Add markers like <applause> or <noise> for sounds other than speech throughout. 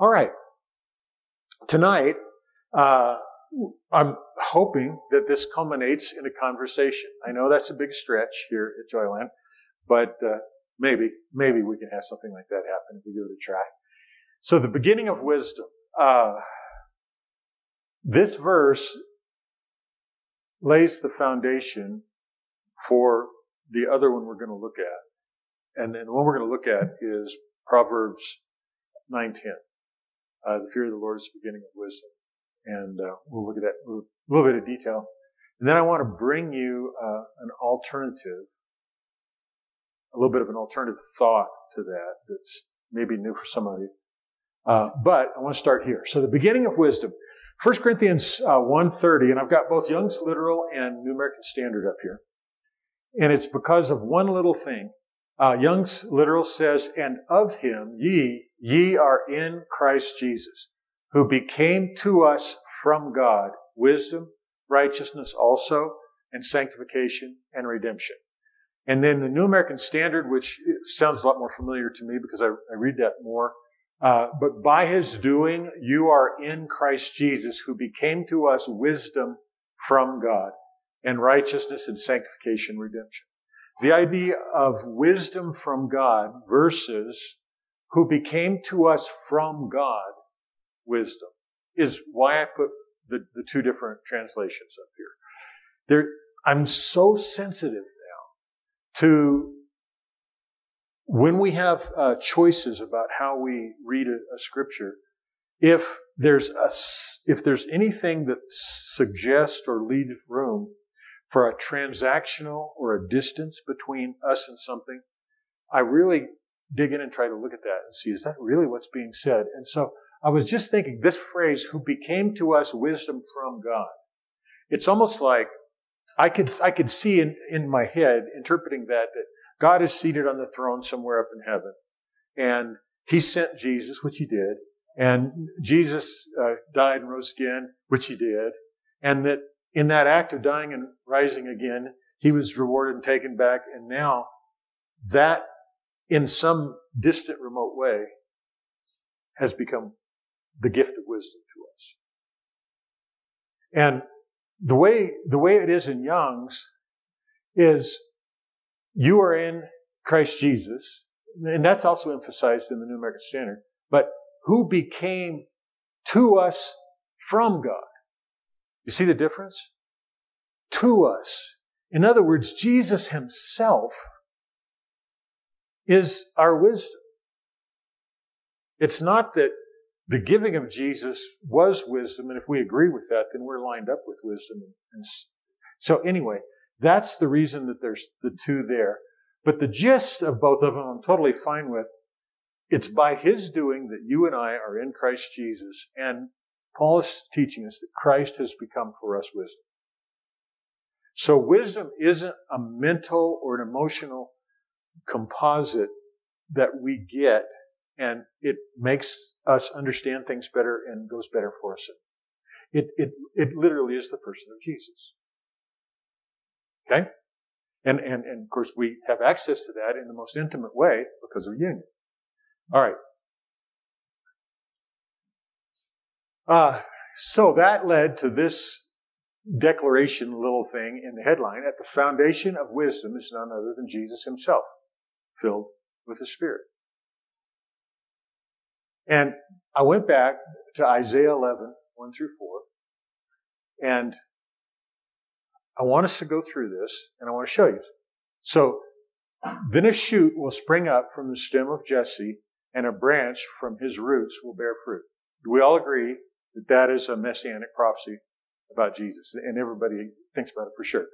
All right. Tonight, uh, I'm hoping that this culminates in a conversation. I know that's a big stretch here at Joyland, but uh, maybe, maybe we can have something like that happen if we give it a try. So the beginning of wisdom. Uh, this verse lays the foundation for the other one we're going to look at. And then the one we're going to look at is Proverbs 9.10. Uh, the fear of the Lord is the beginning of wisdom. And uh, we'll look at that a little bit of detail. And then I want to bring you uh, an alternative, a little bit of an alternative thought to that that's maybe new for some of you. Uh, but I want to start here. So the beginning of wisdom. 1 Corinthians uh, 1.30, and I've got both Young's Literal and New American Standard up here. And it's because of one little thing. Uh, Young's Literal says, and of him ye, ye are in Christ Jesus, who became to us from God wisdom, righteousness also, and sanctification and redemption. And then the New American Standard, which sounds a lot more familiar to me because I, I read that more, uh, but by his doing, you are in Christ Jesus, who became to us wisdom from God and righteousness and sanctification redemption. The idea of wisdom from God versus who became to us from God wisdom is why I put the, the two different translations up here. There, I'm so sensitive now to when we have uh, choices about how we read a, a, scripture, if there's a, if there's anything that suggests or leaves room for a transactional or a distance between us and something, I really dig in and try to look at that and see is that really what's being said? And so I was just thinking this phrase, "who became to us wisdom from God." It's almost like I could I could see in in my head interpreting that that God is seated on the throne somewhere up in heaven. And he sent Jesus, which he did. And Jesus uh, died and rose again, which he did. And that in that act of dying and rising again, he was rewarded and taken back. And now that in some distant, remote way has become the gift of wisdom to us. And the way, the way it is in Young's is you are in Christ Jesus, and that's also emphasized in the New American Standard, but who became to us from God. You see the difference? To us. In other words, Jesus himself is our wisdom. It's not that the giving of Jesus was wisdom, and if we agree with that, then we're lined up with wisdom. And so anyway, that's the reason that there's the two there. But the gist of both of them I'm totally fine with. It's by his doing that you and I are in Christ Jesus. And Paul is teaching us that Christ has become for us wisdom. So wisdom isn't a mental or an emotional composite that we get and it makes us understand things better and goes better for us. It, it, it literally is the person of Jesus. Okay? And, and, and of course, we have access to that in the most intimate way because of union. All right. Uh, so that led to this declaration little thing in the headline at the foundation of wisdom is none other than Jesus himself, filled with the Spirit. And I went back to Isaiah 11, 1 through 4, and I want us to go through this and I want to show you. So, then a shoot will spring up from the stem of Jesse and a branch from his roots will bear fruit. We all agree that that is a messianic prophecy about Jesus? And everybody thinks about it for sure.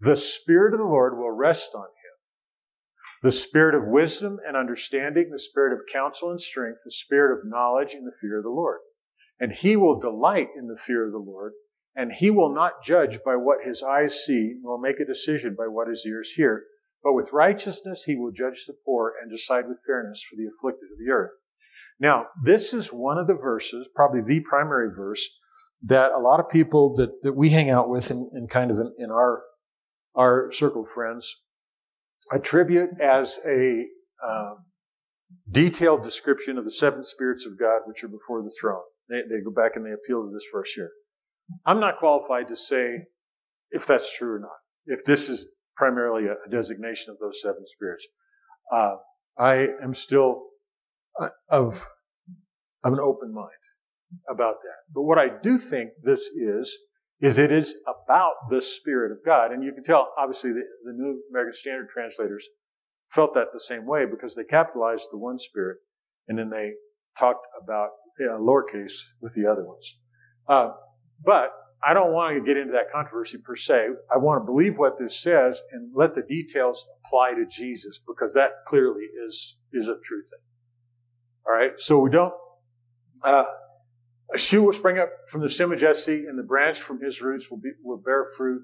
The Spirit of the Lord will rest on. The Spirit of wisdom and understanding, the Spirit of counsel and strength, the Spirit of knowledge and the fear of the Lord. And he will delight in the fear of the Lord and he will not judge by what his eyes see, nor make a decision by what his ears hear. But with righteousness he will judge the poor and decide with fairness for the afflicted of the earth. Now, this is one of the verses, probably the primary verse, that a lot of people that, that we hang out with in kind of in, in, our, our circle of friends attribute as a, uh, detailed description of the seven spirits of God which are before the throne. They, they go back and they appeal to this verse here. I'm not qualified to say if that's true or not, if this is primarily a, designation of those seven spirits. Uh, I am still uh, of, of an open mind about that. But what I do think this is, is it is about the Spirit of God. And you can tell, obviously, the, the New American Standard translators felt that the same way because they capitalized the one Spirit and then they talked about uh, lowercase with the other ones. Uh, but I don't want to get into that controversy per se. I want to believe what this says and let the details apply to Jesus because that clearly is, is a true thing. All right. So we don't, uh, a shoot will spring up from the stem of Jesse and the branch from his roots will be, will bear fruit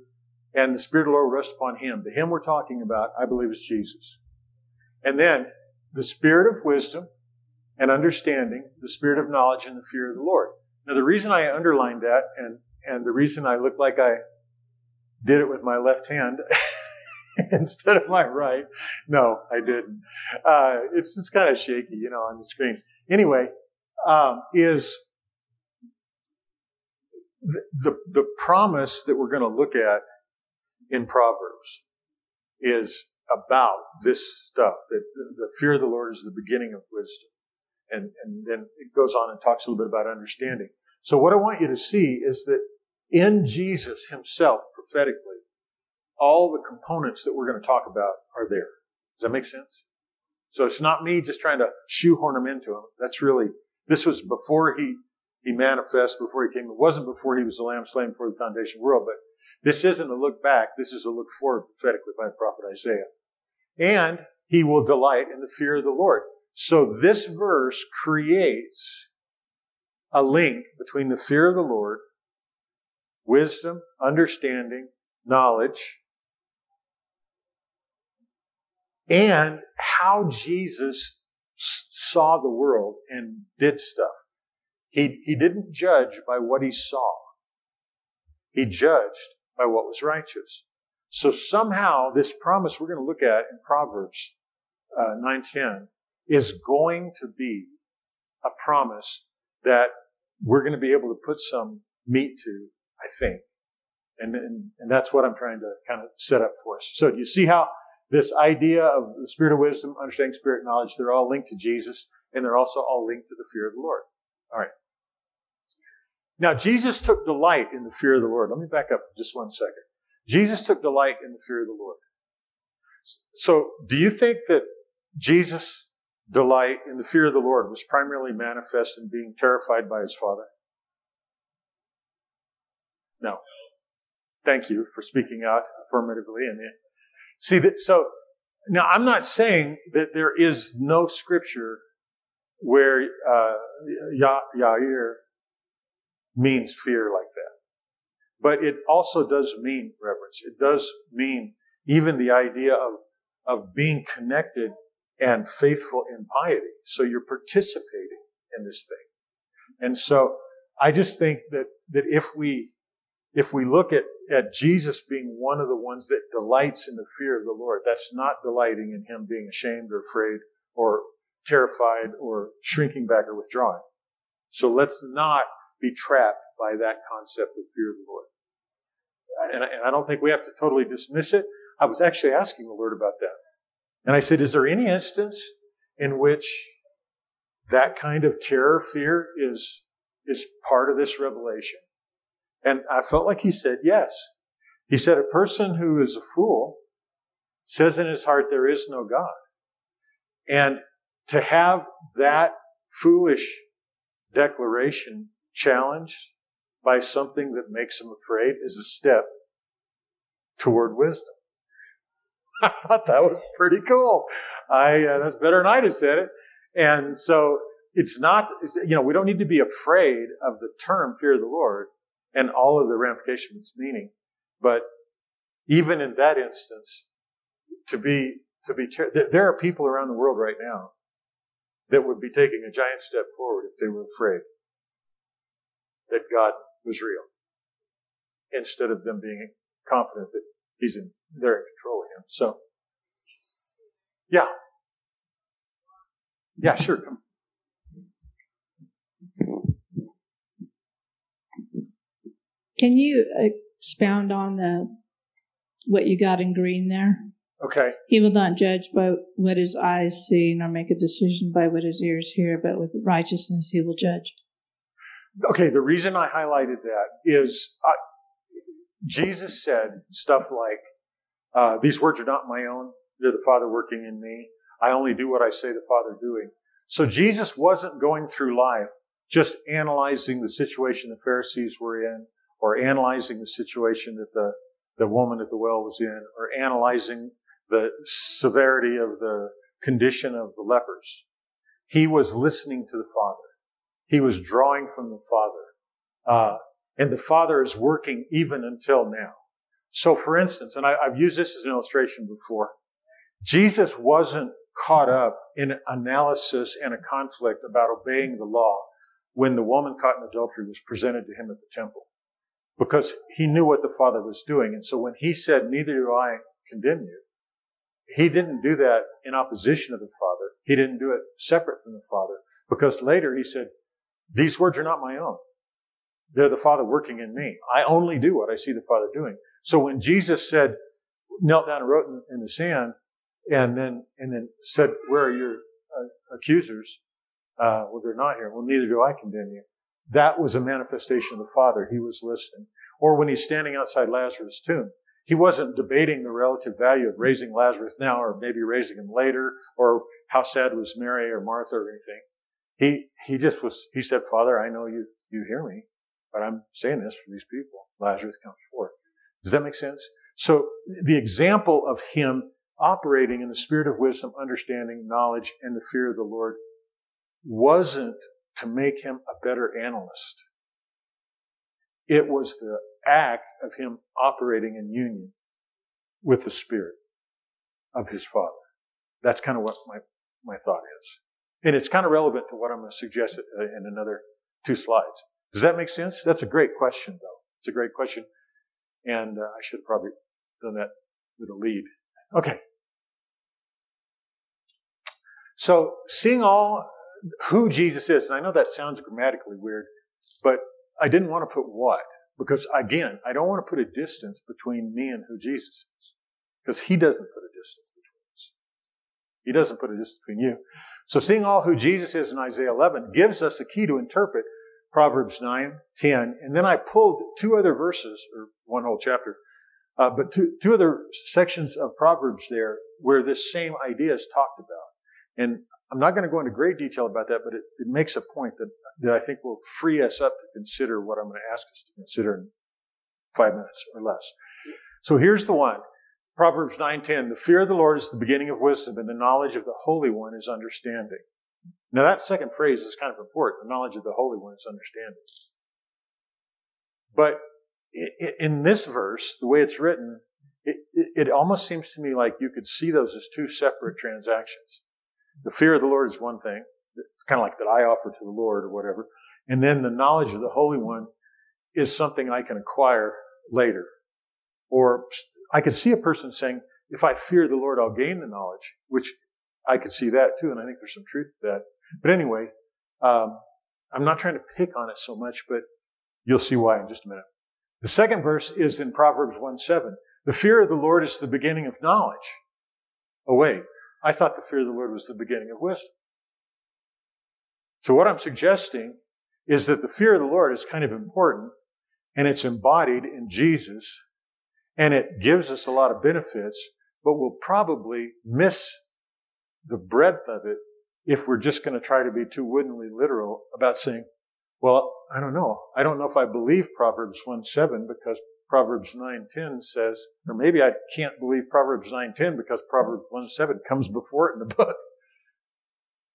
and the Spirit of the Lord rest upon him. The him we're talking about, I believe is Jesus. And then the Spirit of wisdom and understanding, the Spirit of knowledge and the fear of the Lord. Now the reason I underlined that and and the reason I look like I did it with my left hand <laughs> instead of my right, no, I didn't. Uh, it's just kind of shaky, you know, on the screen. Anyway, um, is the, the, promise that we're going to look at in Proverbs is about this stuff that the, the fear of the Lord is the beginning of wisdom. And, and then it goes on and talks a little bit about understanding. So what I want you to see is that in Jesus himself, prophetically, all the components that we're going to talk about are there. Does that make sense? So it's not me just trying to shoehorn them into him. That's really, this was before he, he manifests, before he came. It wasn't before he was the lamb slain before the foundation of the world, but this isn't a look back. This is a look forward prophetically by the prophet Isaiah. And he will delight in the fear of the Lord. So this verse creates a link between the fear of the Lord, wisdom, understanding, knowledge, and how Jesus saw the world and did stuff. He, he didn't judge by what he saw. He judged by what was righteous. So somehow this promise we're going to look at in Proverbs uh, 9:10 is going to be a promise that we're going to be able to put some meat to, I think. And, and, and that's what I'm trying to kind of set up for us. So do you see how this idea of the spirit of wisdom, understanding spirit knowledge, they're all linked to Jesus and they're also all linked to the fear of the Lord. All right. Now, Jesus took delight in the fear of the Lord. Let me back up just one second. Jesus took delight in the fear of the Lord. So, do you think that Jesus' delight in the fear of the Lord was primarily manifest in being terrified by his Father? No. Thank you for speaking out affirmatively. And see that, so now I'm not saying that there is no scripture where uh, Yair means fear like that. But it also does mean reverence. It does mean even the idea of, of being connected and faithful in piety. So you're participating in this thing. And so I just think that, that if we, if we look at, at Jesus being one of the ones that delights in the fear of the Lord, that's not delighting in him being ashamed or afraid or terrified or shrinking back or withdrawing. So let's not be trapped by that concept of fear of the Lord. And I, and I don't think we have to totally dismiss it. I was actually asking the Lord about that. And I said, is there any instance in which that kind of terror, fear is, is part of this revelation? And I felt like he said yes. He said, a person who is a fool says in his heart, there is no God. And to have that foolish declaration challenged by something that makes him afraid is a step toward wisdom. <laughs> I thought that was pretty cool. I, uh, that's better than I'd have said it. And so it's not, it's, you know, we don't need to be afraid of the term fear of the Lord and all of the ramifications of its meaning. But even in that instance, to be, to be, ter- there are people around the world right now that would be taking a giant step forward if they were afraid that God was real instead of them being confident that he's in, they're in control of him. So, yeah. Yeah, sure. Can you expound on the what you got in green there? Okay. He will not judge by what his eyes see, nor make a decision by what his ears hear, but with righteousness he will judge. Okay, the reason I highlighted that is uh, Jesus said stuff like, uh, "These words are not my own; they're the Father working in me. I only do what I say the Father doing." So Jesus wasn't going through life just analyzing the situation the Pharisees were in, or analyzing the situation that the the woman at the well was in, or analyzing the severity of the condition of the lepers. He was listening to the Father. He was drawing from the Father. Uh, and the Father is working even until now. So for instance, and I, I've used this as an illustration before, Jesus wasn't caught up in analysis and a conflict about obeying the law when the woman caught in adultery was presented to him at the temple because he knew what the Father was doing. And so when he said, neither do I condemn you, he didn't do that in opposition to the Father. He didn't do it separate from the Father because later he said, these words are not my own. They're the Father working in me. I only do what I see the Father doing. So when Jesus said, knelt down and wrote in, in the sand, and then and then said, "Where are your uh, accusers?" Uh, well, they're not here. Well, neither do I condemn you. That was a manifestation of the Father. He was listening. Or when he's standing outside Lazarus' tomb, he wasn't debating the relative value of raising Lazarus now or maybe raising him later or how sad was Mary or Martha or anything. He, he just was, he said, Father, I know you, you hear me, but I'm saying this for these people. Lazarus comes forth. Does that make sense? So the example of him operating in the spirit of wisdom, understanding, knowledge, and the fear of the Lord wasn't to make him a better analyst. It was the act of him operating in union with the Spirit of his Father. That's kind of what my, my thought is. And it's kind of relevant to what I'm going to suggest uh, in another two slides. Does that make sense? That's a great question, though. It's a great question. And uh, I should have probably done that with a lead. Okay. So, seeing all who Jesus is, and I know that sounds grammatically weird, but I didn't want to put what. Because again, I don't want to put a distance between me and who Jesus is. Because he doesn't put a distance between us. He doesn't put a distance between you. So seeing all who Jesus is in Isaiah 11 gives us a key to interpret Proverbs 9, 10. And then I pulled two other verses, or one whole chapter, uh, but two, two other sections of Proverbs there where this same idea is talked about. And I'm not going to go into great detail about that, but it, it makes a point that, that I think will free us up to consider what I'm going to ask us to consider in five minutes or less. So here's the one. Proverbs 9:10, the fear of the Lord is the beginning of wisdom, and the knowledge of the Holy One is understanding. Now that second phrase is kind of important. The knowledge of the Holy One is understanding. But in this verse, the way it's written, it, it, almost seems to me like you could see those as two separate transactions. The fear of the Lord is one thing. It's kind of like that I offer to the Lord or whatever. And then the knowledge of the Holy One is something I can acquire later. Or I could see a person saying, if I fear the Lord, I'll gain the knowledge, which I could see that too. And I think there's some truth to that. But anyway, um, I'm not trying to pick on it so much, but you'll see why in just a minute. The second verse is in Proverbs 1 7. The fear of the Lord is the beginning of knowledge. Oh, wait. I thought the fear of the Lord was the beginning of wisdom. So what I'm suggesting is that the fear of the Lord is kind of important and it's embodied in Jesus and it gives us a lot of benefits, but we'll probably miss the breadth of it if we're just going to try to be too woodenly literal about saying, well, I don't know. I don't know if I believe Proverbs 1 7 because Proverbs 9:10 says, or maybe I can't believe Proverbs 9:10 because Proverbs 1:7 comes before it in the <laughs> book.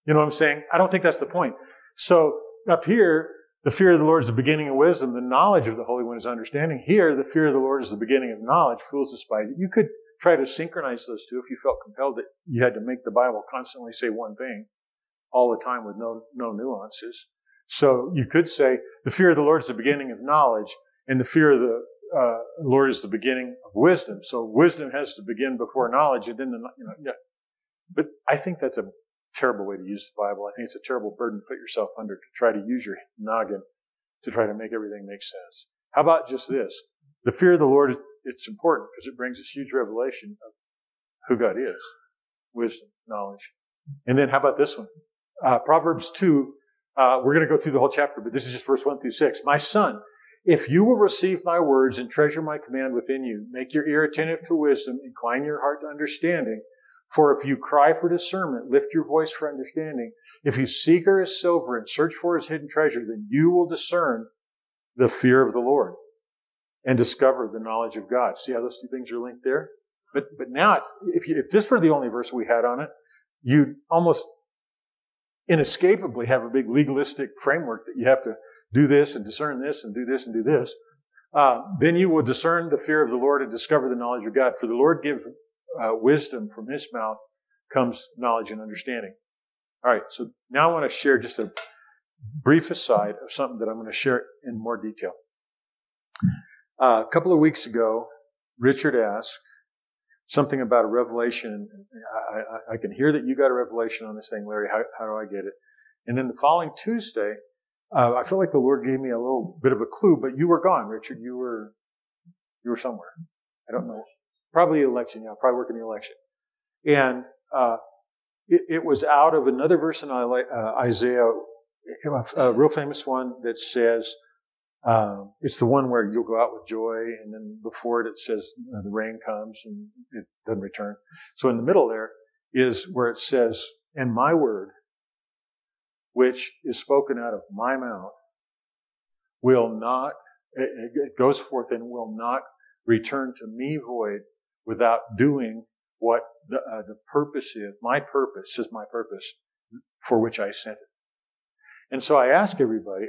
You know what I'm saying? I don't think that's the point. So up here, the fear of the Lord is the beginning of wisdom. The knowledge of the Holy One is understanding. Here, the fear of the Lord is the beginning of knowledge. Fools despise it. You could try to synchronize those two if you felt compelled that you had to make the Bible constantly say one thing all the time with no, no nuances. So you could say the fear of the Lord is the beginning of knowledge and the fear of the uh, Lord is the beginning of wisdom. So wisdom has to begin before knowledge, and then the you know. Yeah. But I think that's a terrible way to use the Bible. I think it's a terrible burden to put yourself under to try to use your noggin to try to make everything make sense. How about just this? The fear of the Lord is it's important because it brings this huge revelation of who God is, wisdom, knowledge. And then how about this one? Uh, Proverbs 2, uh, we're going to go through the whole chapter, but this is just verse 1 through 6. My son, if you will receive my words and treasure my command within you, make your ear attentive to wisdom, incline your heart to understanding. For if you cry for discernment, lift your voice for understanding. If you seek her as silver and search for his hidden treasure, then you will discern the fear of the Lord and discover the knowledge of God. See how those two things are linked there? But, but now if, you, if this were the only verse we had on it, you'd almost inescapably have a big legalistic framework that you have to do this and discern this and do this and do this, uh, then you will discern the fear of the Lord and discover the knowledge of God. For the Lord gives uh, wisdom from his mouth comes knowledge and understanding. All right, so now I want to share just a brief aside of something that I'm going to share in more detail. Uh, a couple of weeks ago, Richard asked something about a revelation. I, I, I, can hear that you got a revelation on this thing, Larry. How, how do I get it? And then the following Tuesday, uh, I feel like the Lord gave me a little bit of a clue, but you were gone, Richard. You were, you were somewhere. I don't know. Probably election. Yeah, probably working the election. And, uh, it, it, was out of another verse in uh, Isaiah, a real famous one that says, um, it's the one where you'll go out with joy, and then before it, it says uh, the rain comes and it doesn't return. So in the middle there is where it says, and my word which is spoken out of my mouth will not, it goes forth and will not return to me void without doing what the, uh, the purpose is. My purpose is my purpose for which I sent it. And so I ask everybody,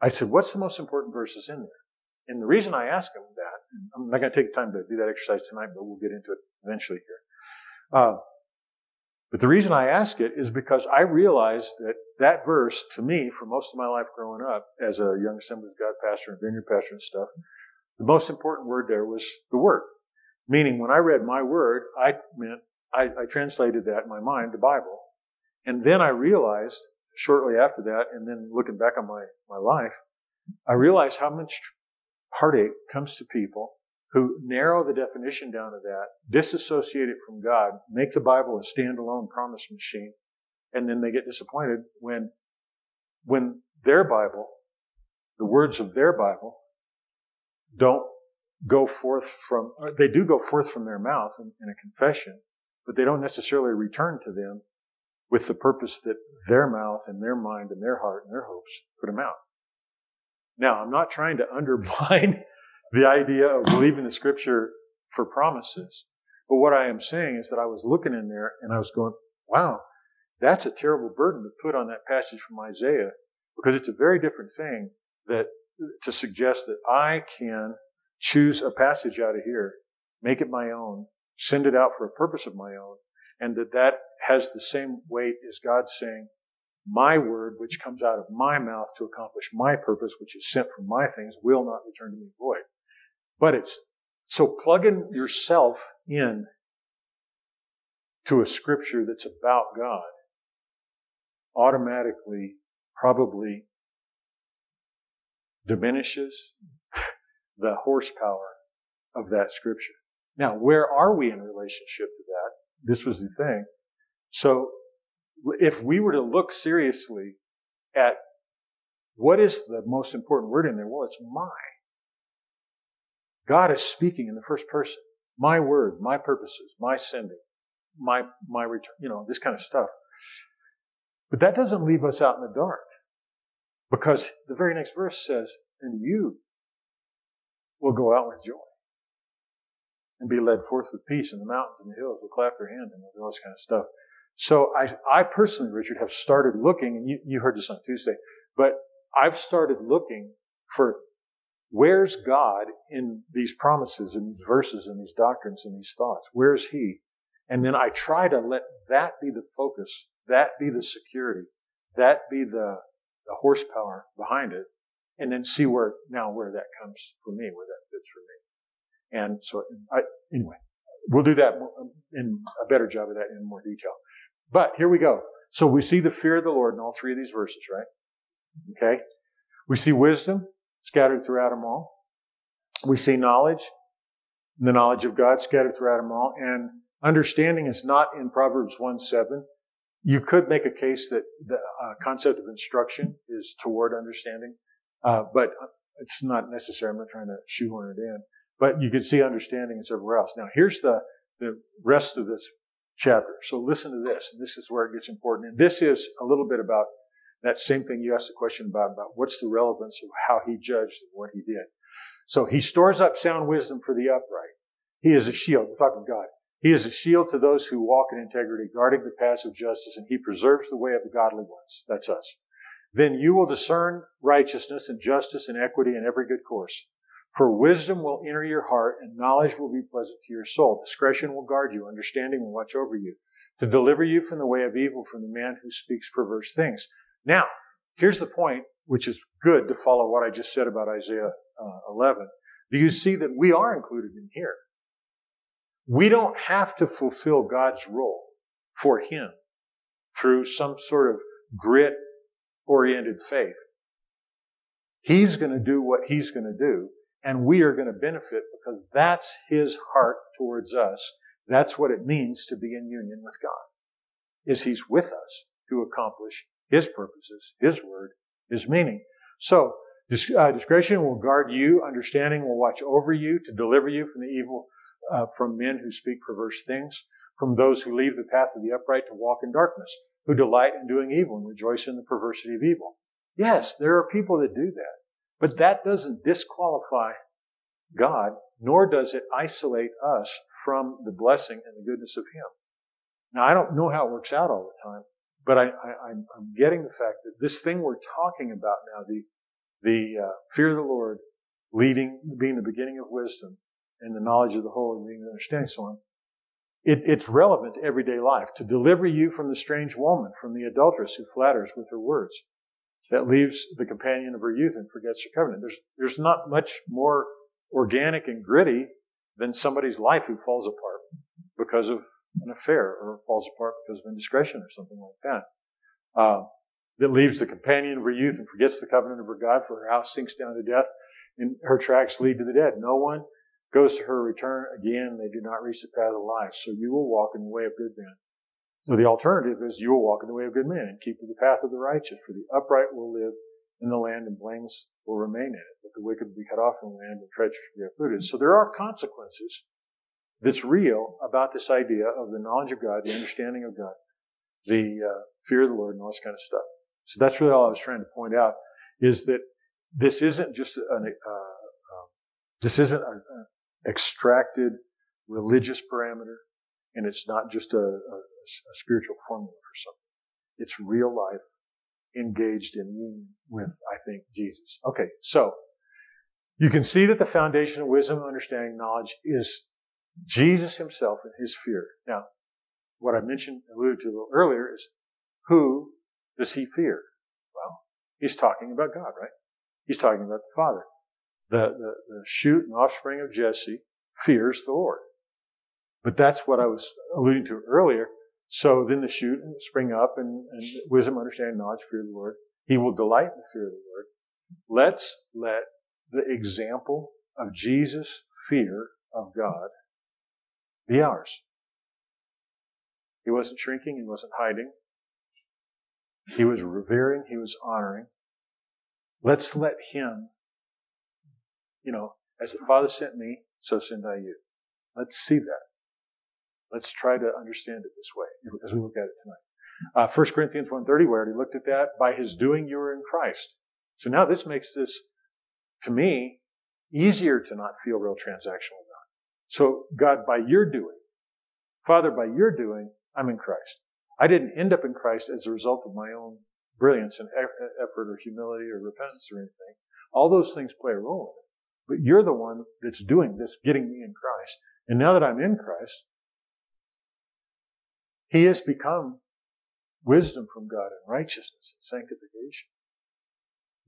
I said, what's the most important verses in there? And the reason I ask them that, I'm not going to take the time to do that exercise tonight, but we'll get into it eventually here. Uh, but the reason I ask it is because I realize that that verse, to me, for most of my life growing up as a young Assembly of God pastor and vineyard pastor and stuff, the most important word there was the word. Meaning, when I read my word, I meant, I, I translated that in my mind, the Bible. And then I realized, shortly after that, and then looking back on my, my life, I realized how much heartache comes to people who narrow the definition down to that, disassociate it from God, make the Bible a standalone promise machine, and then they get disappointed when, when their Bible, the words of their Bible, don't go forth from, they do go forth from their mouth in, in a confession, but they don't necessarily return to them with the purpose that their mouth and their mind and their heart and their hopes put them out. Now, I'm not trying to undermine <laughs> the idea of believing the scripture for promises. But what I am saying is that I was looking in there and I was going, wow, that's a terrible burden to put on that passage from Isaiah because it's a very different thing that to suggest that I can choose a passage out of here, make it my own, send it out for a purpose of my own, and that that has the same weight as God saying, my word, which comes out of my mouth to accomplish my purpose, which is sent from my things, will not return to me void. But it's so plugging yourself in to a scripture that's about God automatically probably diminishes the horsepower of that scripture. Now, where are we in relationship to that? This was the thing. So, if we were to look seriously at what is the most important word in there, well, it's my. God is speaking in the first person. My word, my purposes, my sending, my, my return, you know, this kind of stuff. But that doesn't leave us out in the dark. Because the very next verse says, and you will go out with joy and be led forth with peace in the mountains and the hills will clap their hands and all this kind of stuff. So I, I personally, Richard, have started looking, and you, you heard this on Tuesday, but I've started looking for Where's God in these promises and these verses and these doctrines and these thoughts? Where's He? And then I try to let that be the focus, that be the security, that be the, the horsepower behind it, and then see where, now where that comes for me, where that fits for me. And so, I, anyway, we'll do that in a better job of that in more detail. But here we go. So we see the fear of the Lord in all three of these verses, right? Okay. We see wisdom scattered throughout them all. We see knowledge, the knowledge of God scattered throughout them all. And understanding is not in Proverbs 1 7. You could make a case that the uh, concept of instruction is toward understanding, uh, but it's not necessary. I'm not trying to shoehorn it in. But you can see understanding is everywhere else. Now, here's the, the rest of this chapter. So listen to this. This is where it gets important. And this is a little bit about that same thing you asked the question about, about what's the relevance of how he judged and what he did. So he stores up sound wisdom for the upright. He is a shield. We're talking God. He is a shield to those who walk in integrity, guarding the paths of justice, and he preserves the way of the godly ones. That's us. Then you will discern righteousness and justice and equity in every good course. For wisdom will enter your heart and knowledge will be pleasant to your soul. Discretion will guard you. Understanding will watch over you to deliver you from the way of evil from the man who speaks perverse things. Now, here's the point, which is good to follow what I just said about Isaiah uh, 11. Do you see that we are included in here? We don't have to fulfill God's role for Him through some sort of grit oriented faith. He's going to do what He's going to do and we are going to benefit because that's his heart towards us. That's what it means to be in union with God. Is he's with us to accomplish his purposes, his word, his meaning. So, uh, discretion will guard you, understanding will watch over you to deliver you from the evil, uh, from men who speak perverse things, from those who leave the path of the upright to walk in darkness, who delight in doing evil and rejoice in the perversity of evil. Yes, there are people that do that. But that doesn't disqualify God, nor does it isolate us from the blessing and the goodness of Him. Now, I don't know how it works out all the time, but I, am getting the fact that this thing we're talking about now, the, the uh, fear of the Lord, leading, being the beginning of wisdom, and the knowledge of the Holy, being the understanding, so on, it, it's relevant to everyday life. To deliver you from the strange woman, from the adulteress who flatters with her words that leaves the companion of her youth and forgets her covenant. There's, there's not much more organic and gritty than somebody's life who falls apart because of an affair or falls apart because of indiscretion or something like that. Uh, that leaves the companion of her youth and forgets the covenant of her God, for her house sinks down to death and her tracks lead to the dead. No one goes to her return again. They do not reach the path of life. So you will walk in the way of good men so the alternative is you will walk in the way of good men and keep to the path of the righteous, for the upright will live in the land and blameless will remain in it, but the wicked will be cut off from the land and treacherous will be uprooted. So there are consequences that's real about this idea of the knowledge of God, the understanding of God, the uh, fear of the Lord, and all this kind of stuff. So that's really all I was trying to point out is that this isn't just an, uh, uh, this isn't an extracted religious parameter, and it's not just a, a a spiritual formula for something. It's real life engaged in union with, I think, Jesus. Okay, so you can see that the foundation of wisdom, understanding, knowledge is Jesus himself and his fear. Now, what I mentioned, alluded to a little earlier is who does he fear? Well, he's talking about God, right? He's talking about the Father. The, the, the shoot and offspring of Jesse fears the Lord. But that's what I was alluding to earlier. So then the shoot and spring up and, and wisdom, understanding, knowledge, fear of the Lord. He will delight in the fear of the Lord. Let's let the example of Jesus' fear of God be ours. He wasn't shrinking, he wasn't hiding. He was revering, he was honoring. Let's let him, you know, as the Father sent me, so send I you. Let's see that. Let's try to understand it this way as we look at it tonight. Uh, 1 Corinthians 1.30, we already looked at that. By his doing, you are in Christ. So now this makes this, to me, easier to not feel real transactional about. So God, by your doing, Father, by your doing, I'm in Christ. I didn't end up in Christ as a result of my own brilliance and effort or humility or repentance or anything. All those things play a role in it. But you're the one that's doing this, getting me in Christ. And now that I'm in Christ, he has become wisdom from God and righteousness and sanctification.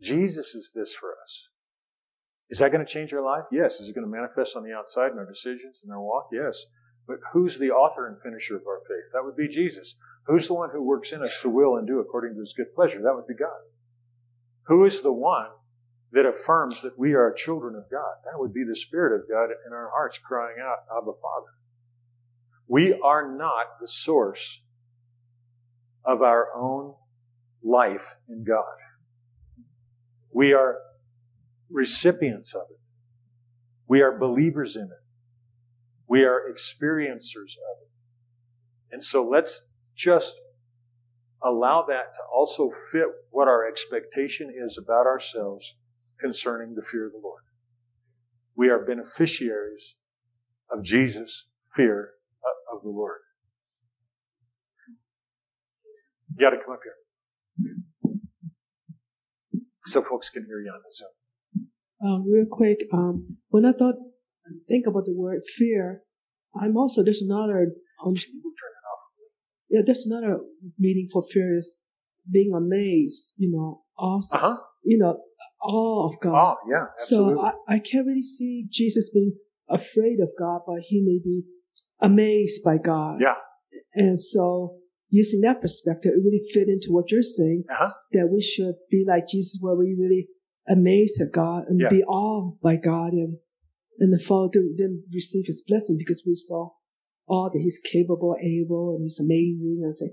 Jesus is this for us. Is that going to change our life? Yes. Is it going to manifest on the outside in our decisions and our walk? Yes. But who's the author and finisher of our faith? That would be Jesus. Who's the one who works in us to will and do according to his good pleasure? That would be God. Who is the one that affirms that we are children of God? That would be the Spirit of God in our hearts crying out, Abba Father. We are not the source of our own life in God. We are recipients of it. We are believers in it. We are experiencers of it. And so let's just allow that to also fit what our expectation is about ourselves concerning the fear of the Lord. We are beneficiaries of Jesus' fear of the Lord. You got to come up here. So folks can hear you on the Zoom. Um, real quick, um, when I thought, think about the word fear, I'm also, there's another, um, yeah, there's another meaning for fear is being amazed, you know, also, uh-huh. you know, awe of God. Oh, yeah, absolutely. So I, I can't really see Jesus being afraid of God, but he may be amazed by God. Yeah. And so using that perspective, it really fit into what you're saying, uh-huh. that we should be like Jesus, where we really amazed at God and yeah. be awed by God and, and the follow through, then receive his blessing because we saw all that he's capable, able, and he's amazing. And say,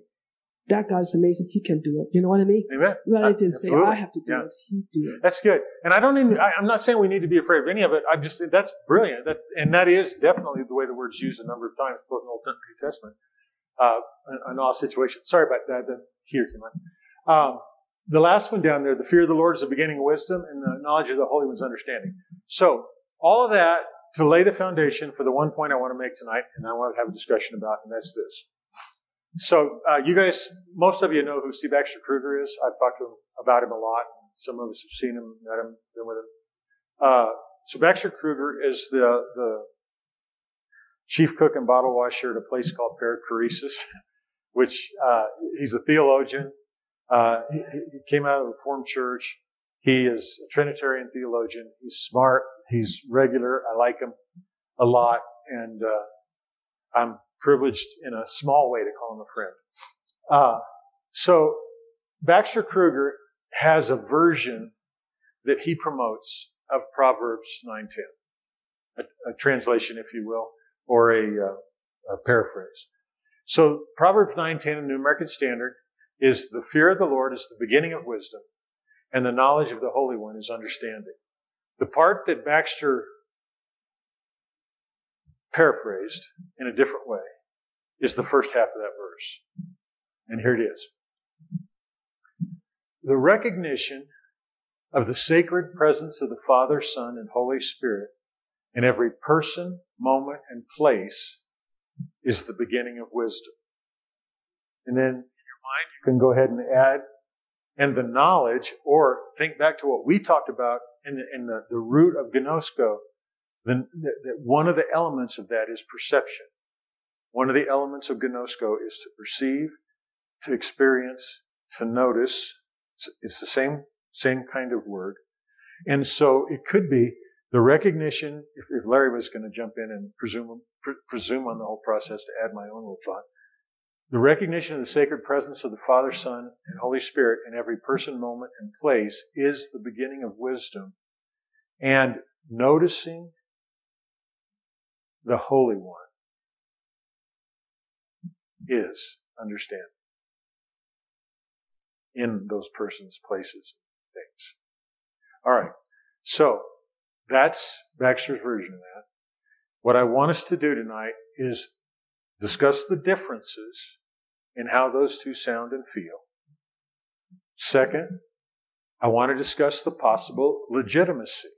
that guy's amazing. He can do it. You know what I mean? Amen. Rather than say, I have to do yeah. it. He do it. That's good. And I don't even, I, am not saying we need to be afraid of any of it. I'm just, that's brilliant. That, and that is definitely the way the word's used a number of times, both in the Old and New Testament, uh, in, all situations. Sorry about that. that here, come on. Um, the last one down there, the fear of the Lord is the beginning of wisdom and the knowledge of the Holy One's understanding. So, all of that to lay the foundation for the one point I want to make tonight, and I want to have a discussion about, and that's this. So, uh, you guys, most of you know who Steve Baxter Kruger is. I've talked to him about him a lot. Some of us have seen him, met him, been with him. Uh, so Baxter Kruger is the, the chief cook and bottle washer at a place called Perichoresis, <laughs> which, uh, he's a theologian. Uh, he, he, came out of a Reformed church. He is a Trinitarian theologian. He's smart. He's regular. I like him a lot. And, uh, I'm privileged in a small way to call him a friend. Uh, so Baxter Kruger has a version that he promotes of Proverbs 9:10, a, a, translation, if you will, or a, uh, a paraphrase. So Proverbs 9:10 in New American Standard is the fear of the Lord is the beginning of wisdom, and the knowledge of the Holy One is understanding. The part that Baxter paraphrased in a different way is the first half of that verse. And here it is. The recognition of the sacred presence of the Father, Son, and Holy Spirit in every person, moment, and place is the beginning of wisdom. And then in your mind, you can go ahead and add, and the knowledge, or think back to what we talked about in the, in the, the root of gnosko, then that one of the elements of that is perception. One of the elements of gnosko is to perceive, to experience, to notice. It's the same, same kind of word. And so it could be the recognition, if, if Larry was going to jump in and presume, pre- presume on the whole process to add my own little thought, the recognition of the sacred presence of the Father, Son, and Holy Spirit in every person, moment, and place is the beginning of wisdom. And noticing the Holy One is understanding in those persons, places, things. All right. So that's Baxter's version of that. What I want us to do tonight is discuss the differences in how those two sound and feel. Second, I want to discuss the possible legitimacy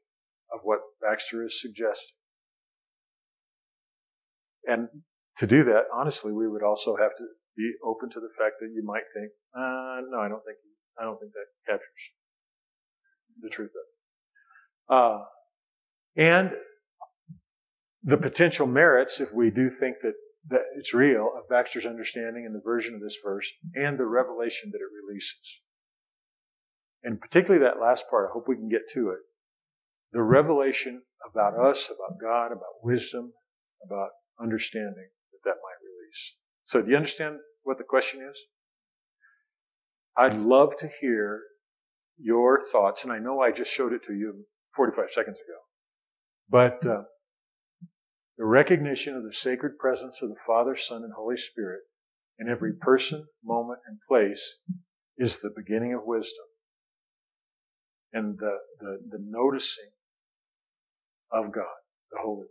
of what Baxter is suggesting. And to do that, honestly, we would also have to be open to the fact that you might think, uh, no, I don't think, I don't think that captures the truth of it. Uh, and the potential merits, if we do think that, that it's real, of Baxter's understanding and the version of this verse and the revelation that it releases. And particularly that last part, I hope we can get to it. The revelation about us, about God, about wisdom, about understanding that that might release. So do you understand what the question is? I'd love to hear your thoughts, and I know I just showed it to you 45 seconds ago, but uh, the recognition of the sacred presence of the Father, Son, and Holy Spirit in every person, moment, and place is the beginning of wisdom. And the, the, the noticing of God, the Holy One,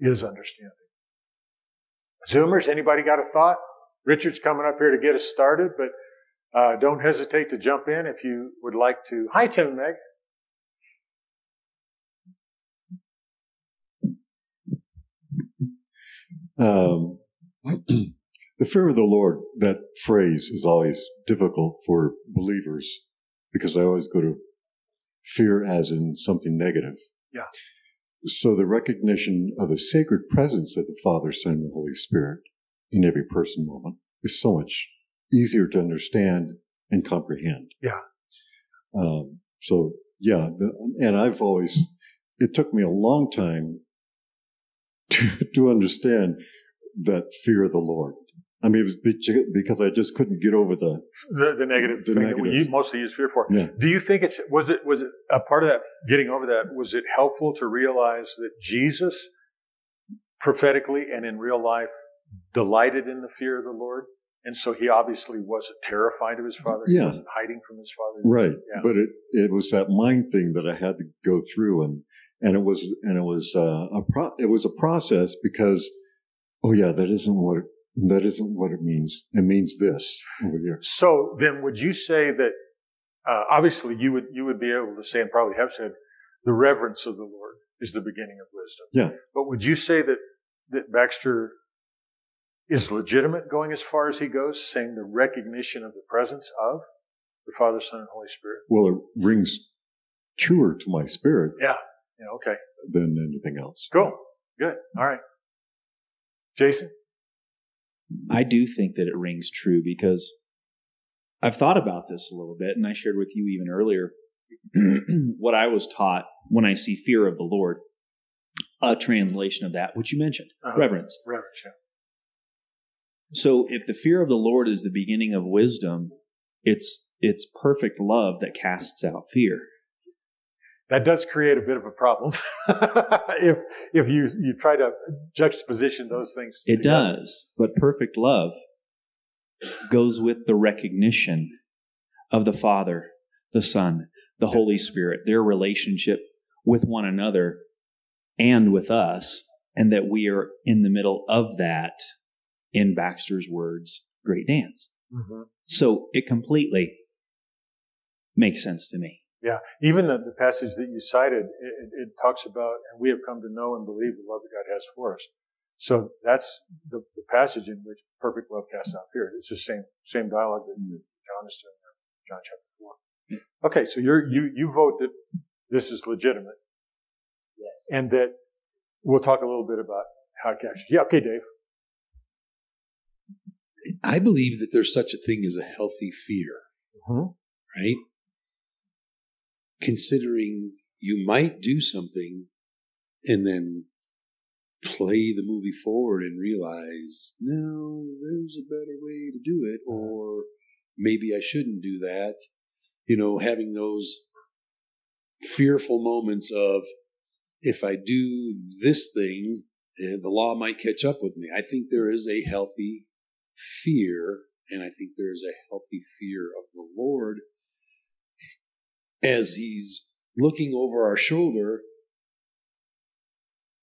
is understanding. Zoomers, anybody got a thought? Richard's coming up here to get us started, but uh, don't hesitate to jump in if you would like to. Hi, Tim and Meg. Um, the fear of the Lord, that phrase is always difficult for believers because I always go to fear as in something negative. Yeah. So the recognition of the sacred presence of the Father, Son, and the Holy Spirit in every person moment is so much easier to understand and comprehend. Yeah. Um, so yeah, and I've always, it took me a long time <laughs> to, to understand that fear of the Lord. I mean, it was because I just couldn't get over the the, the negative the thing that we mostly use fear for. Yeah. Do you think it's was it was it a part of that getting over that? Was it helpful to realize that Jesus, prophetically and in real life, delighted in the fear of the Lord? And so he obviously wasn't terrified of his father. He wasn't hiding from his father. Right. Yeah. But it, it was that mind thing that I had to go through and, and it was, and it was, uh, a pro, it was a process because, oh yeah, that isn't what, that isn't what it means. It means this over here. So then would you say that, uh, obviously you would, you would be able to say and probably have said the reverence of the Lord is the beginning of wisdom. Yeah. But would you say that, that Baxter is legitimate going as far as he goes, saying the recognition of the presence of the Father, Son, and Holy Spirit? Well, it rings truer to my spirit. Yeah. Yeah. Okay. Than anything else. Cool. Good. All right. Jason? I do think that it rings true because I've thought about this a little bit, and I shared with you even earlier <clears throat> what I was taught when I see fear of the Lord. A translation of that, which you mentioned, uh-huh. reverence. Reverence, yeah. So if the fear of the Lord is the beginning of wisdom, it's it's perfect love that casts out fear. That does create a bit of a problem <laughs> if if you you try to juxtaposition those things. It together. does, but perfect love goes with the recognition of the Father, the Son, the Holy Spirit, their relationship with one another and with us, and that we are in the middle of that in Baxter's words, great dance. Mm-hmm. So it completely makes sense to me. Yeah, even the, the passage that you cited, it, it, talks about, and we have come to know and believe the love that God has for us. So that's the, the passage in which perfect love casts out fear. It's the same same dialogue that mm-hmm. John is doing in John chapter 4 mm-hmm. Okay, so you're, you you vote that this is legitimate. Yes. And that we'll talk a little bit about how it captures. Yeah, okay, Dave. I believe that there's such a thing as a healthy fear, mm-hmm. right? Considering you might do something and then play the movie forward and realize, no, there's a better way to do it, or maybe I shouldn't do that. You know, having those fearful moments of, if I do this thing, eh, the law might catch up with me. I think there is a healthy fear, and I think there is a healthy fear of the Lord as He's looking over our shoulder,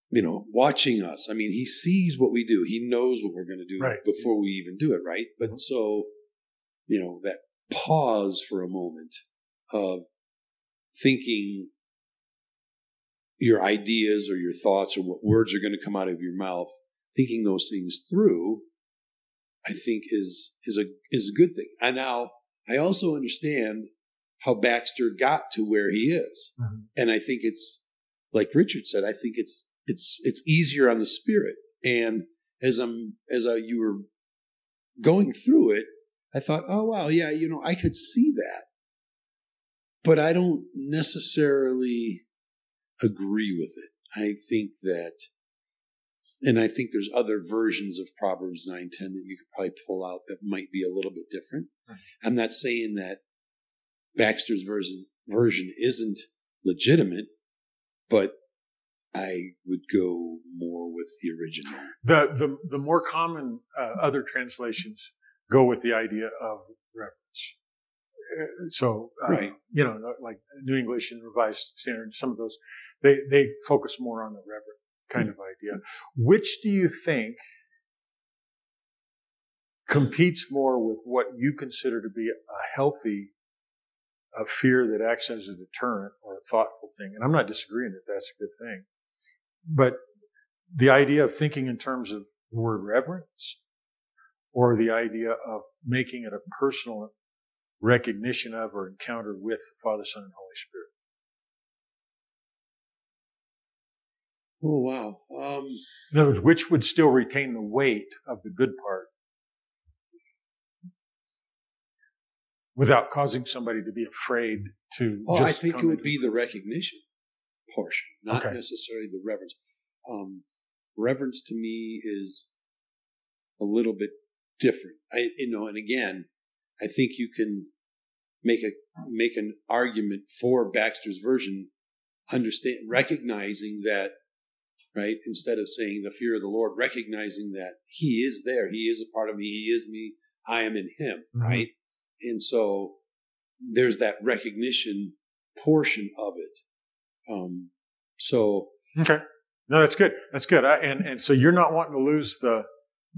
you know, watching us. I mean, He sees what we do, He knows what we're going to do right. before we even do it, right? But mm-hmm. so, you know, that pause for a moment of thinking your ideas or your thoughts or what words are going to come out of your mouth, thinking those things through I think is is a is a good thing. And now I also understand how Baxter got to where he is, mm-hmm. and I think it's like Richard said. I think it's it's it's easier on the spirit. And as I'm as I, you were going through it, I thought, oh wow, yeah, you know, I could see that, but I don't necessarily agree with it. I think that and I think there's other versions of Proverbs 9:10 that you could probably pull out that might be a little bit different. Mm-hmm. I'm not saying that Baxter's version version isn't legitimate, but I would go more with the original. The the, the more common uh, other translations go with the idea of reverence. Uh, so, uh, right. you know, like New English and Revised Standard, some of those, they, they focus more on the reverent kind mm-hmm. of idea. Which do you think competes more with what you consider to be a healthy a fear that acts as a deterrent or a thoughtful thing? And I'm not disagreeing that that's a good thing. But the idea of thinking in terms of the word reverence or the idea of making it a personal recognition of or encounter with Father, Son, and Holy Spirit. Oh, wow. Um, in other words, which would still retain the weight of the good part without causing somebody to be afraid to. Oh, I think it would be the recognition portion, not okay. necessarily the reverence. Um, reverence to me is a little bit different. I, you know, and again, I think you can make a make an argument for Baxter's version, understand recognizing that, right? Instead of saying the fear of the Lord, recognizing that He is there, He is a part of me, He is me, I am in Him, mm-hmm. right? And so there's that recognition portion of it. Um, so okay, no, that's good. That's good. I, and and so you're not wanting to lose the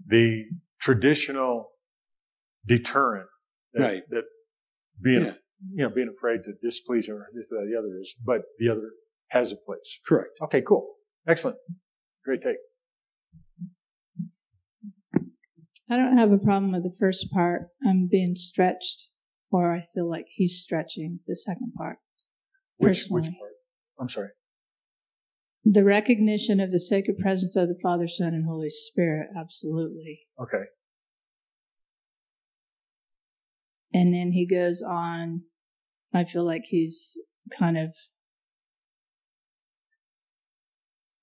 the traditional deterrent that, right. that being yeah. you know being afraid to displease or this or the other is, but the other has a place. Correct. Okay, cool, excellent, great take. I don't have a problem with the first part. I'm being stretched, or I feel like he's stretching the second part. Which which part? I'm sorry. The recognition of the sacred presence of the Father, Son, and Holy Spirit, absolutely. Okay. And then he goes on, I feel like he's kind of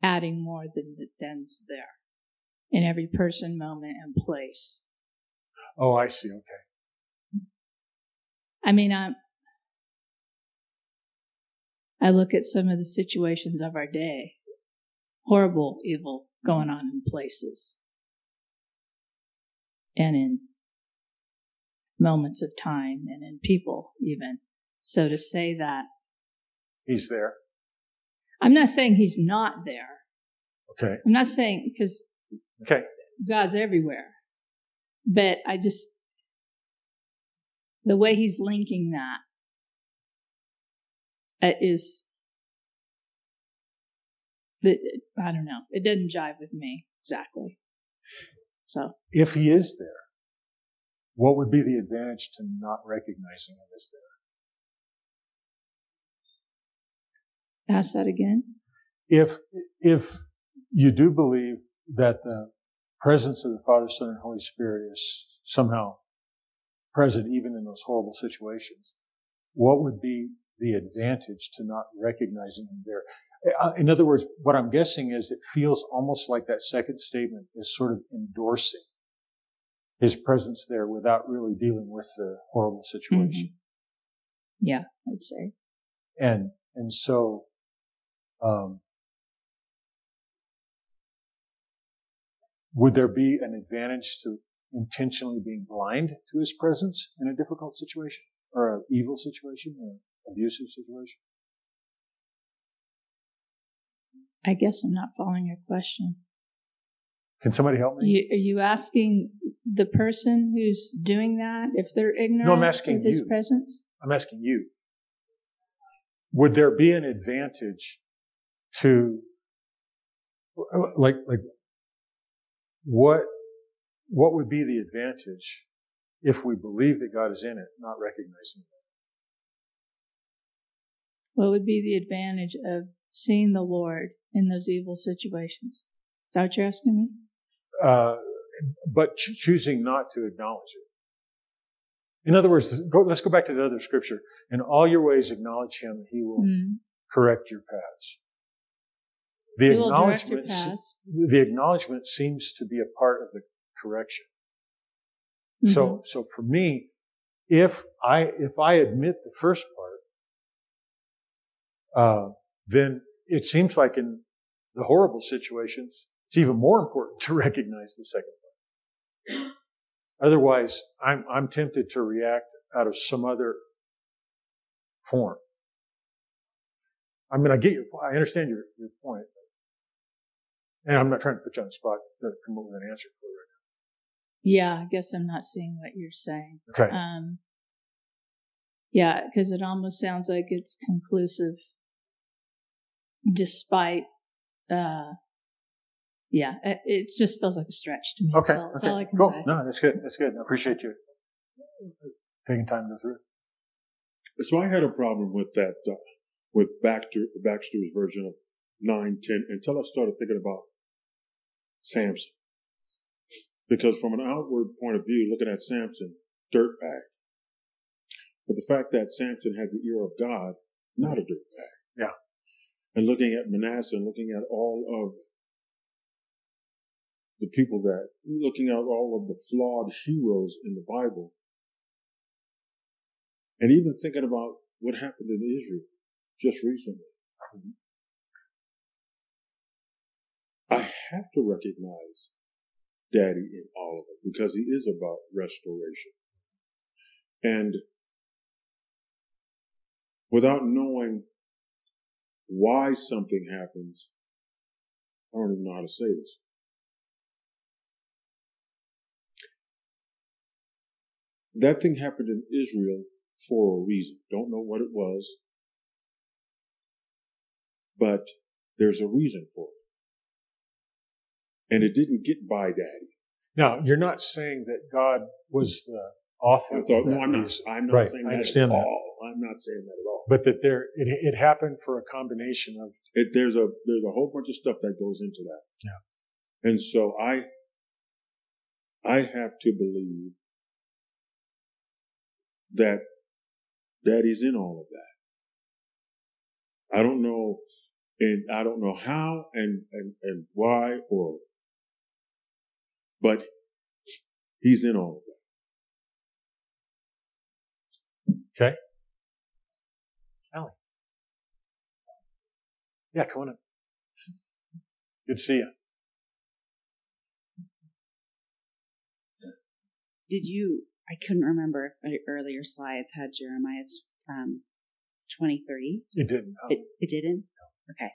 adding more than than's there in every person, moment, and place. Oh, I see. Okay. I mean, I'm, I look at some of the situations of our day, horrible evil going on in places and in moments of time and in people, even. So to say that he's there, I'm not saying he's not there. Okay. I'm not saying because okay. God's everywhere, but I just the way he's linking that uh, is that I don't know. It doesn't jive with me exactly. So if he is there, what would be the advantage to not recognizing him as there? Ask that again. If if you do believe that the presence of the Father, Son, and Holy Spirit is somehow present even in those horrible situations, what would be the advantage to not recognizing him there? Uh, in other words, what I'm guessing is it feels almost like that second statement is sort of endorsing his presence there without really dealing with the horrible situation. Mm-hmm. Yeah, I'd say. And, and so, um, would there be an advantage to intentionally being blind to his presence in a difficult situation or an evil situation or abusive situation? I guess I'm not following your question. Can somebody help me? You, are you asking the person who's doing that if they're ignorant no, I'm asking of his you. presence? I'm asking you. Would there be an advantage to, like, like, what, what would be the advantage if we believe that God is in it, not recognizing it? What would be the advantage of seeing the Lord in those evil situations? Is that what you're asking me? Uh, but ch- choosing not to acknowledge it. In other words, go, let's go back to the other scripture. In all your ways, acknowledge him, he will mm. correct your paths. The acknowledgement, the acknowledgement seems to be a part of the correction. Mm-hmm. So, so for me, if I, if I admit the first part, uh, then it seems like in the horrible situations, it's even more important to <laughs> recognize the second part. Otherwise, I'm, I'm tempted to react out of some other form. I mean, I get your, I understand your, your point. And I'm not trying to put you on the spot to come up with an answer for right now. Yeah, I guess I'm not seeing what you're saying. Okay. Um, yeah, because it almost sounds like it's conclusive despite, uh, yeah, it, it just feels like a stretch to me. Okay. That's, all, that's all I can cool. say. No, that's good. That's good. I appreciate you taking time to go through. So I had a problem with that, uh, with Baxter, Baxter's version of 9, 10 until I started thinking about Samson. Because from an outward point of view, looking at Samson, dirtbag. But the fact that Samson had the ear of God, not a dirtbag. Yeah. And looking at Manasseh and looking at all of the people that, looking at all of the flawed heroes in the Bible, and even thinking about what happened in Israel just recently. Have to recognize Daddy in all of it because he is about restoration. And without knowing why something happens, I don't even know how to say this. That thing happened in Israel for a reason. Don't know what it was, but there's a reason for it. And it didn't get by daddy. Now, you're not saying that God was the author. Thought, no, I'm not. I'm not right, saying that I understand at that. all. I'm not saying that at all. But that there, it, it happened for a combination of. It, there's a there's a whole bunch of stuff that goes into that. Yeah. And so I I have to believe that Daddy's in all of that. I don't know, and I don't know how and, and, and why or, but he's in all of that. Okay. Alan. Yeah, come on in. Good to see you. Did you I couldn't remember if earlier slides had Jeremiah um, 23. It didn't. No. It, it didn't? No. Okay.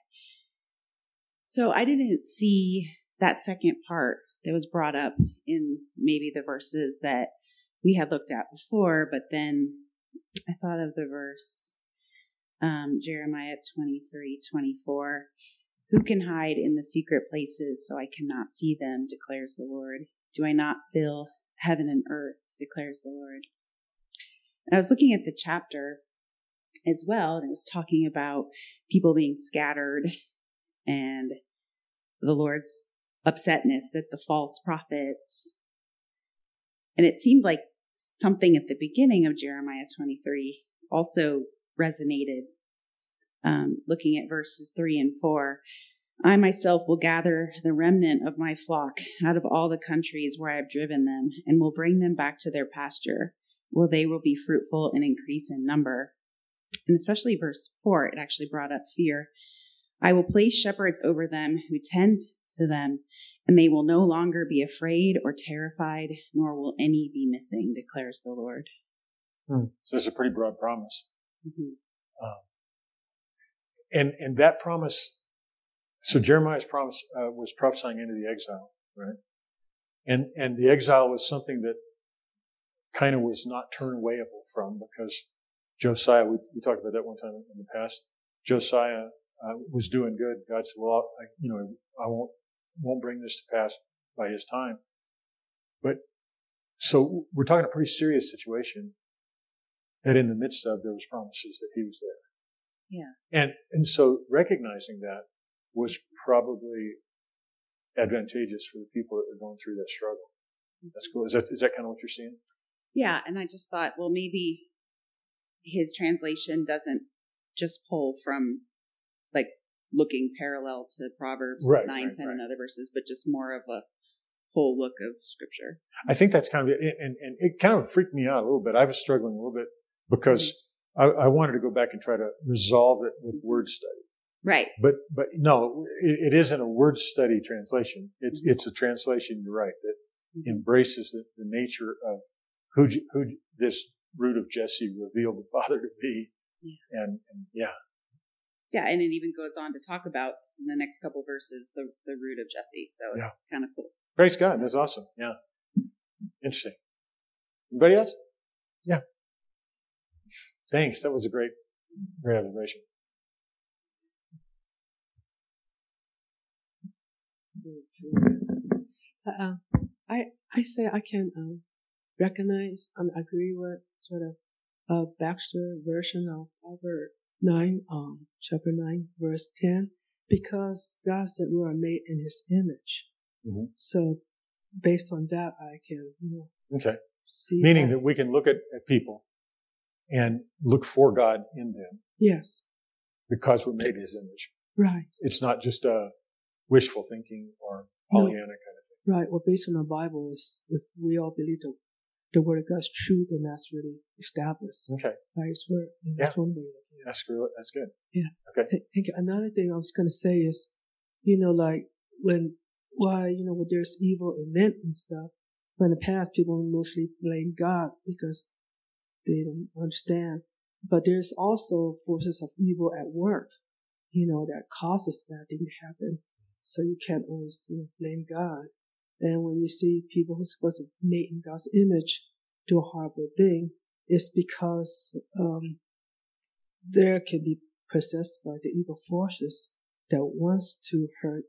So I didn't see that second part that was brought up in maybe the verses that we had looked at before, but then I thought of the verse um, Jeremiah 23 24. Who can hide in the secret places so I cannot see them, declares the Lord? Do I not fill heaven and earth? declares the Lord. And I was looking at the chapter as well, and it was talking about people being scattered and the Lord's upsetness at the false prophets. And it seemed like something at the beginning of Jeremiah 23 also resonated. Um, looking at verses 3 and 4, I myself will gather the remnant of my flock out of all the countries where I have driven them, and will bring them back to their pasture, where they will be fruitful and increase in number. And especially verse 4, it actually brought up fear. I will place shepherds over them who tend to them, and they will no longer be afraid or terrified, nor will any be missing, declares the Lord. Hmm. So it's a pretty broad promise. Mm-hmm. Um, and, and that promise so Jeremiah's promise uh, was prophesying into the exile, right? And and the exile was something that kind of was not turnawayable from because Josiah. We, we talked about that one time in the past. Josiah uh, was doing good. God said, "Well, I, you know, I won't won't bring this to pass by his time." But so we're talking a pretty serious situation that in the midst of there was promises that he was there. Yeah. And and so recognizing that was probably advantageous for the people that were going through that struggle. That's cool. Is that is that kind of what you're seeing? Yeah, and I just thought, well, maybe his translation doesn't just pull from like looking parallel to Proverbs right, 9, right, 10, right. and other verses, but just more of a whole look of scripture. I think that's kind of it. And, and it kind of freaked me out a little bit. I was struggling a little bit because mm-hmm. I, I wanted to go back and try to resolve it with mm-hmm. word study. Right. But, but no, it, it isn't a word study translation. It's, mm-hmm. it's a translation, you're right, that embraces the, the nature of who, who this root of Jesse revealed the <laughs> father to be. Yeah. And, and yeah yeah, and it even goes on to talk about in the next couple verses the the root of Jesse. So it's yeah. kind of cool. Praise God. That's awesome. Yeah. Interesting. Anybody else? Yeah. Thanks. That was a great, great observation. Uh, I I say I can um, recognize and agree with sort of a Baxter version of Albert 9, um, chapter 9, verse 10, because God said we are made in his image. Mm-hmm. So based on that, I can, you know. Okay. Meaning that. that we can look at, at people and look for God in them. Yes. Because we're made his image. Right. It's not just a wishful thinking or Pollyanna no. kind of thing. Right. Well, based on the Bible, is if we all believe the the word of God's true, then that's really established Okay. by His word. And that's one way at. That's good. That's good. Th- Thank you. Another thing I was going to say is, you know, like when, why, you know, when there's evil event and stuff, But in the past people mostly blame God because they don't understand. But there's also forces of evil at work, you know, that causes that thing to happen. So you can't always you know, blame God. And when you see people who's supposed to be made in God's image do a horrible thing, it's because um, there can be possessed by the evil forces that wants to hurt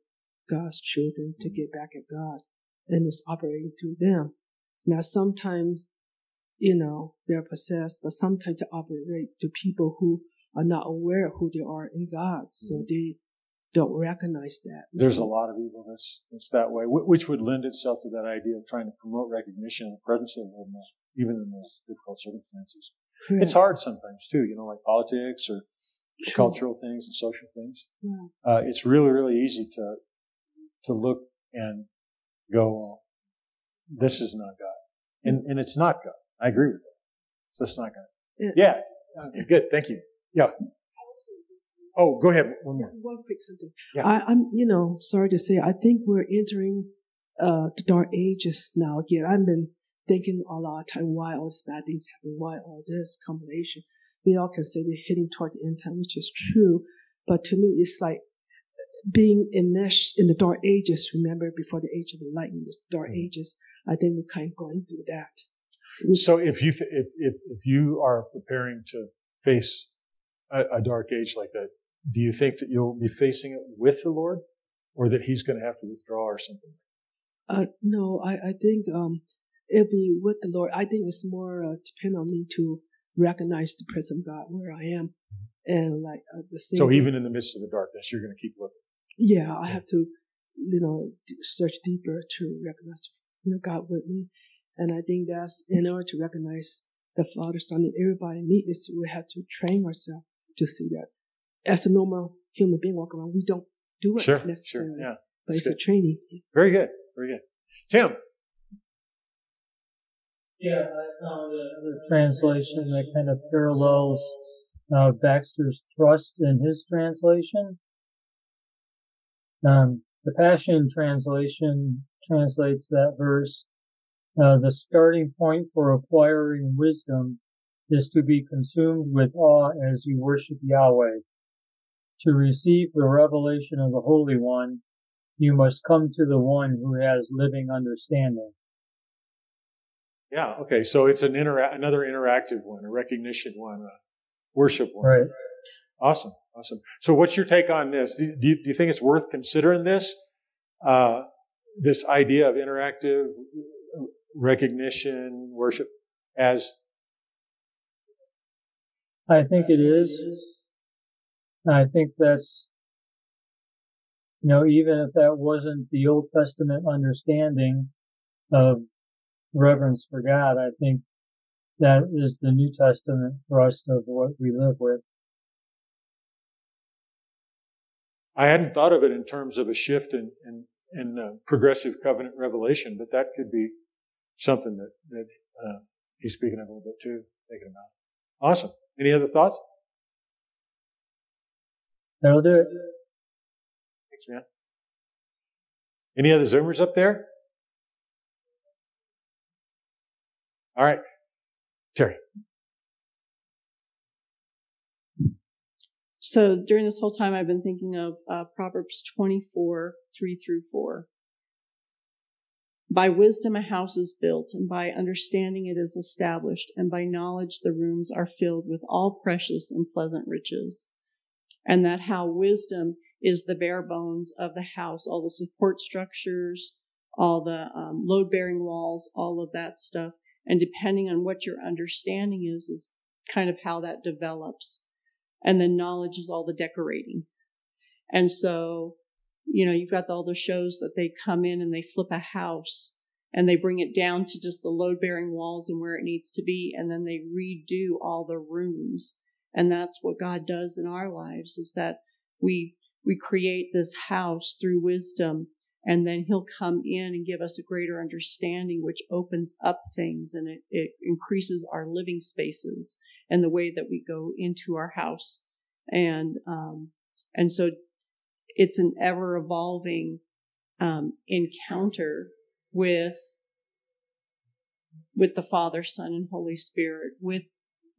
God's children to get back at God and is operating through them. Now sometimes, you know, they're possessed, but sometimes they operate to people who are not aware of who they are in God. So they don't recognize that. There's a lot of evil that's, that's that way, which would lend itself to that idea of trying to promote recognition of the presence of those, even in those difficult circumstances. Correct. It's hard sometimes too, you know, like politics or cultural things and social things. Right. Uh, it's really, really easy to, to look and go, well, this is not God. And, and it's not God. I agree with that. So it's not God. Yeah. Yeah. Okay, good. Thank you. Yeah. Oh, go ahead. One more. One quick sentence. Yeah. I, I'm, you know, sorry to say, I think we're entering uh, the dark ages now. Again, I've been thinking a lot of time why all these bad things happen, why all this combination. We all can say we're heading toward the end time, which is true. But to me, it's like being enmeshed in the dark ages. Remember, before the age of enlightenment, was the dark Mm-hmm. ages. I think we're kind of going through that. So if you, th- if, if, if you are preparing to face a, a dark age like that, do you think that you'll be facing it with the Lord or that he's going to have to withdraw or something? Uh, no, I, I think um, it'll be with the Lord. I think it's more uh, depend on me to recognize the presence of God where I am, and like uh, the same. So even in the midst of the darkness, you're going to keep looking. yeah, I have to, you know, search deeper to recognize, you know, God with me, and I think that's in order to recognize the Father, Son, and everybody in me is we have to train ourselves to see that. As a normal human being walk around, we don't do it Sure, sure. necessarily, Yeah. but That's it's a good. training. Very good. Very good. Tim. Yeah, I found another translation that kind of parallels uh, Baxter's thrust in his translation. Um, the Passion translation translates that verse. Uh, the starting point for acquiring wisdom is to be consumed with awe as you worship Yahweh. To receive the revelation of the Holy One, you must come to the one who has living understanding. Yeah. Okay. So it's an intera- another interactive one, a recognition one, a worship one. Right. Awesome. Awesome. So what's your take on this? Do do you, do you think it's worth considering this? Uh, this idea of interactive recognition, worship as, I think it is. I think that's, you know, even if that wasn't the Old Testament understanding of reverence for God, I think that is the New Testament thrust of what we live with. I hadn't thought of it in terms of a shift in, in, in uh, progressive covenant revelation, but that could be something that, that uh, he's speaking of a little bit too, thinking about. Awesome. Any other thoughts? That'll do it. Thanks, man. Any other Zoomers up there? All right. Terry. So during this whole time, I've been thinking of uh, Proverbs 24, 3 through 4. By wisdom a house is built, and by understanding it is established, and by knowledge the rooms are filled with all precious and pleasant riches. And that how wisdom is the bare bones of the house, all the support structures, all the um, load bearing walls, all of that stuff. And depending on what your understanding is, is kind of how that develops. And then knowledge is all the decorating. And so, you know, you've got all the shows that they come in and they flip a house and they bring it down to just the load bearing walls and where it needs to be. And then they redo all the rooms. And that's what God does in our lives is that we, we create this house through wisdom and then he'll come in and give us a greater understanding which opens up things and it, it increases our living spaces and the way that we go into our house. And um, and so it's an ever evolving um, encounter with with the father son and holy spirit with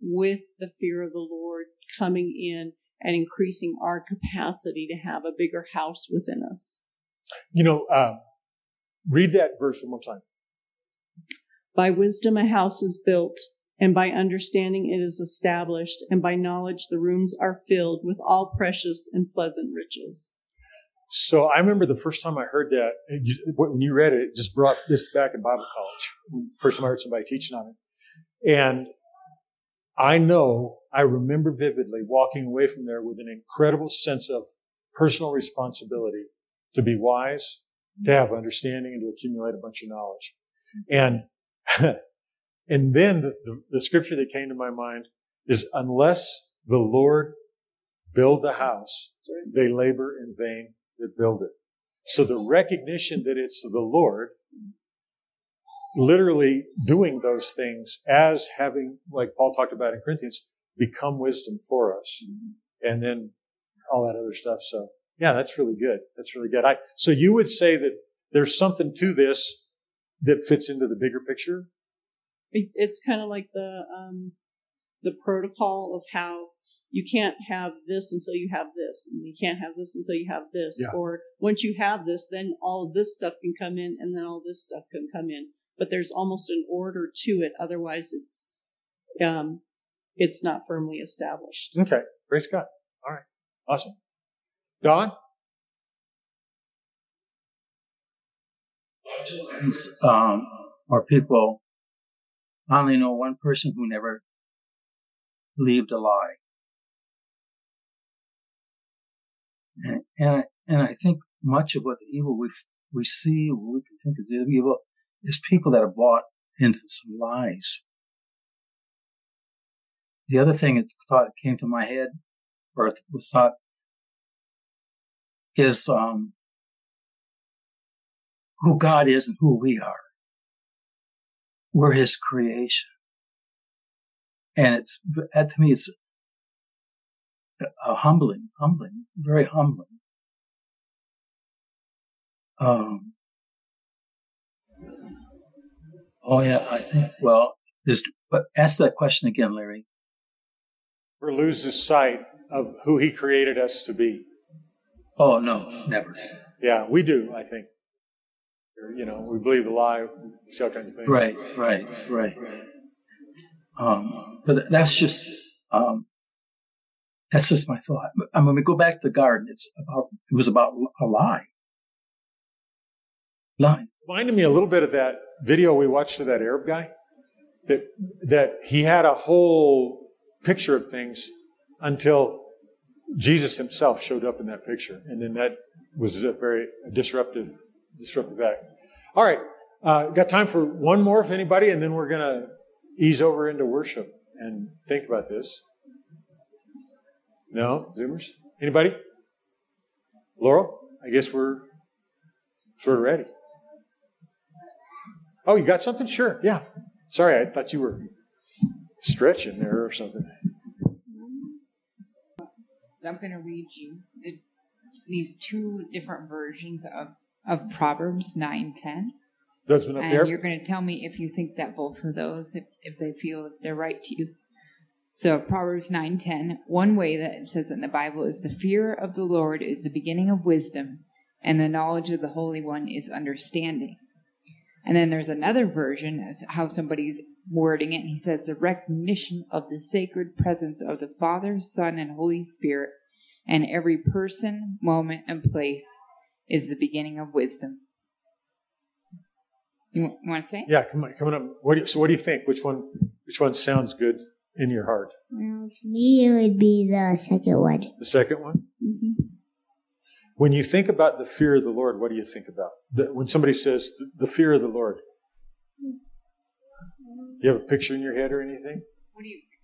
with the fear of the lord coming in and increasing our capacity to have a bigger house within us you know, um, read that verse one more time. By wisdom a house is built, and by understanding it is established, and by knowledge the rooms are filled with all precious and pleasant riches. So I remember the first time I heard that, when you read it, it just brought this back in Bible college. First time I heard somebody teaching on it. And I know, I remember vividly walking away from there with an incredible sense of personal responsibility to be wise, to have understanding, and to accumulate a bunch of knowledge. And <laughs> and then the, the, scripture that came to my mind is unless the Lord build the house, they labor in vain that build it. So the recognition that it's the Lord literally doing those things as having, like Paul talked about in Corinthians, become wisdom for us. And then all that other stuff. So yeah, that's really good. That's really good. I, so you would say that there's something to this that fits into the bigger picture? It's kind of like the, um, the protocol of how you can't have this until you have this, and you can't have this until you have this. Yeah. Or once you have this, then all of this stuff can come in, and then all this stuff can come in. But there's almost an order to it. Otherwise, it's um, it's not firmly established. Okay, praise God. All right, awesome. Don? Um, or people, I only know one person who never believed a lie. And, and, and I think much of what the evil we, we see, what we can think is evil, is people that are bought into some lies. The other thing that thought came to my head, or was thought is um, who God is and who we are. We're His creation, and it's to me it's a humbling, humbling, very humbling. Um, oh yeah, I think. Well, this. But ask that question again, Larry. Or loses sight of who He created us to be. Oh, no, never. Yeah, we do, I think. You know, we believe the lie, all kinds of things. Right, right, right. Um, but that's just, um, that's just my thought. And when we go back to the garden, it's about, it was about a lie. Lie. Reminded me a little bit of that video we watched of that Arab guy. That, that he had a whole picture of things until Jesus himself showed up in that picture. And then that was a very disruptive, disruptive act. All right. Uh, got time for one more, if anybody, and then we're going to ease over into worship and think about this. No? Zoomers? Anybody? Laurel, I guess we're sort of ready. Oh, you got something? Sure. Yeah. Sorry, I thought you were stretching there or something. I'm going to read you these two different versions of, of Proverbs 9 10. Those one up and there? you're going to tell me if you think that both of those, if, if they feel they're right to you. So Proverbs 9:10, one way that it says in the Bible is the fear of the Lord is the beginning of wisdom, and the knowledge of the Holy One is understanding. And then there's another version of how somebody's wording it. And he says the recognition of the sacred presence of the Father, Son, and Holy Spirit, and every person, moment, and place is the beginning of wisdom. You, want to say? Yeah, come on, coming up. What do you, so, what do you think? Which one? Which one sounds good in your heart? Well, to me, it would be the second one. The second one. Mm-hmm. When you think about the fear of the Lord, what do you think about? The, when somebody says the, the fear of the Lord, do you have a picture in your head or anything? What do you? Picture?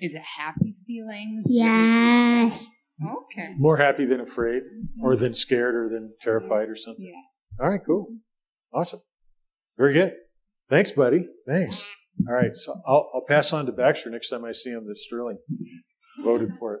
Is it happy feelings? Yes. Okay. More happy than afraid, mm-hmm. or than scared, or than mm-hmm. terrified, or something. Yeah. All right, cool, awesome, very good. Thanks, buddy. Thanks. All right, so I'll, I'll pass on to Baxter next time I see him that Sterling voted for it.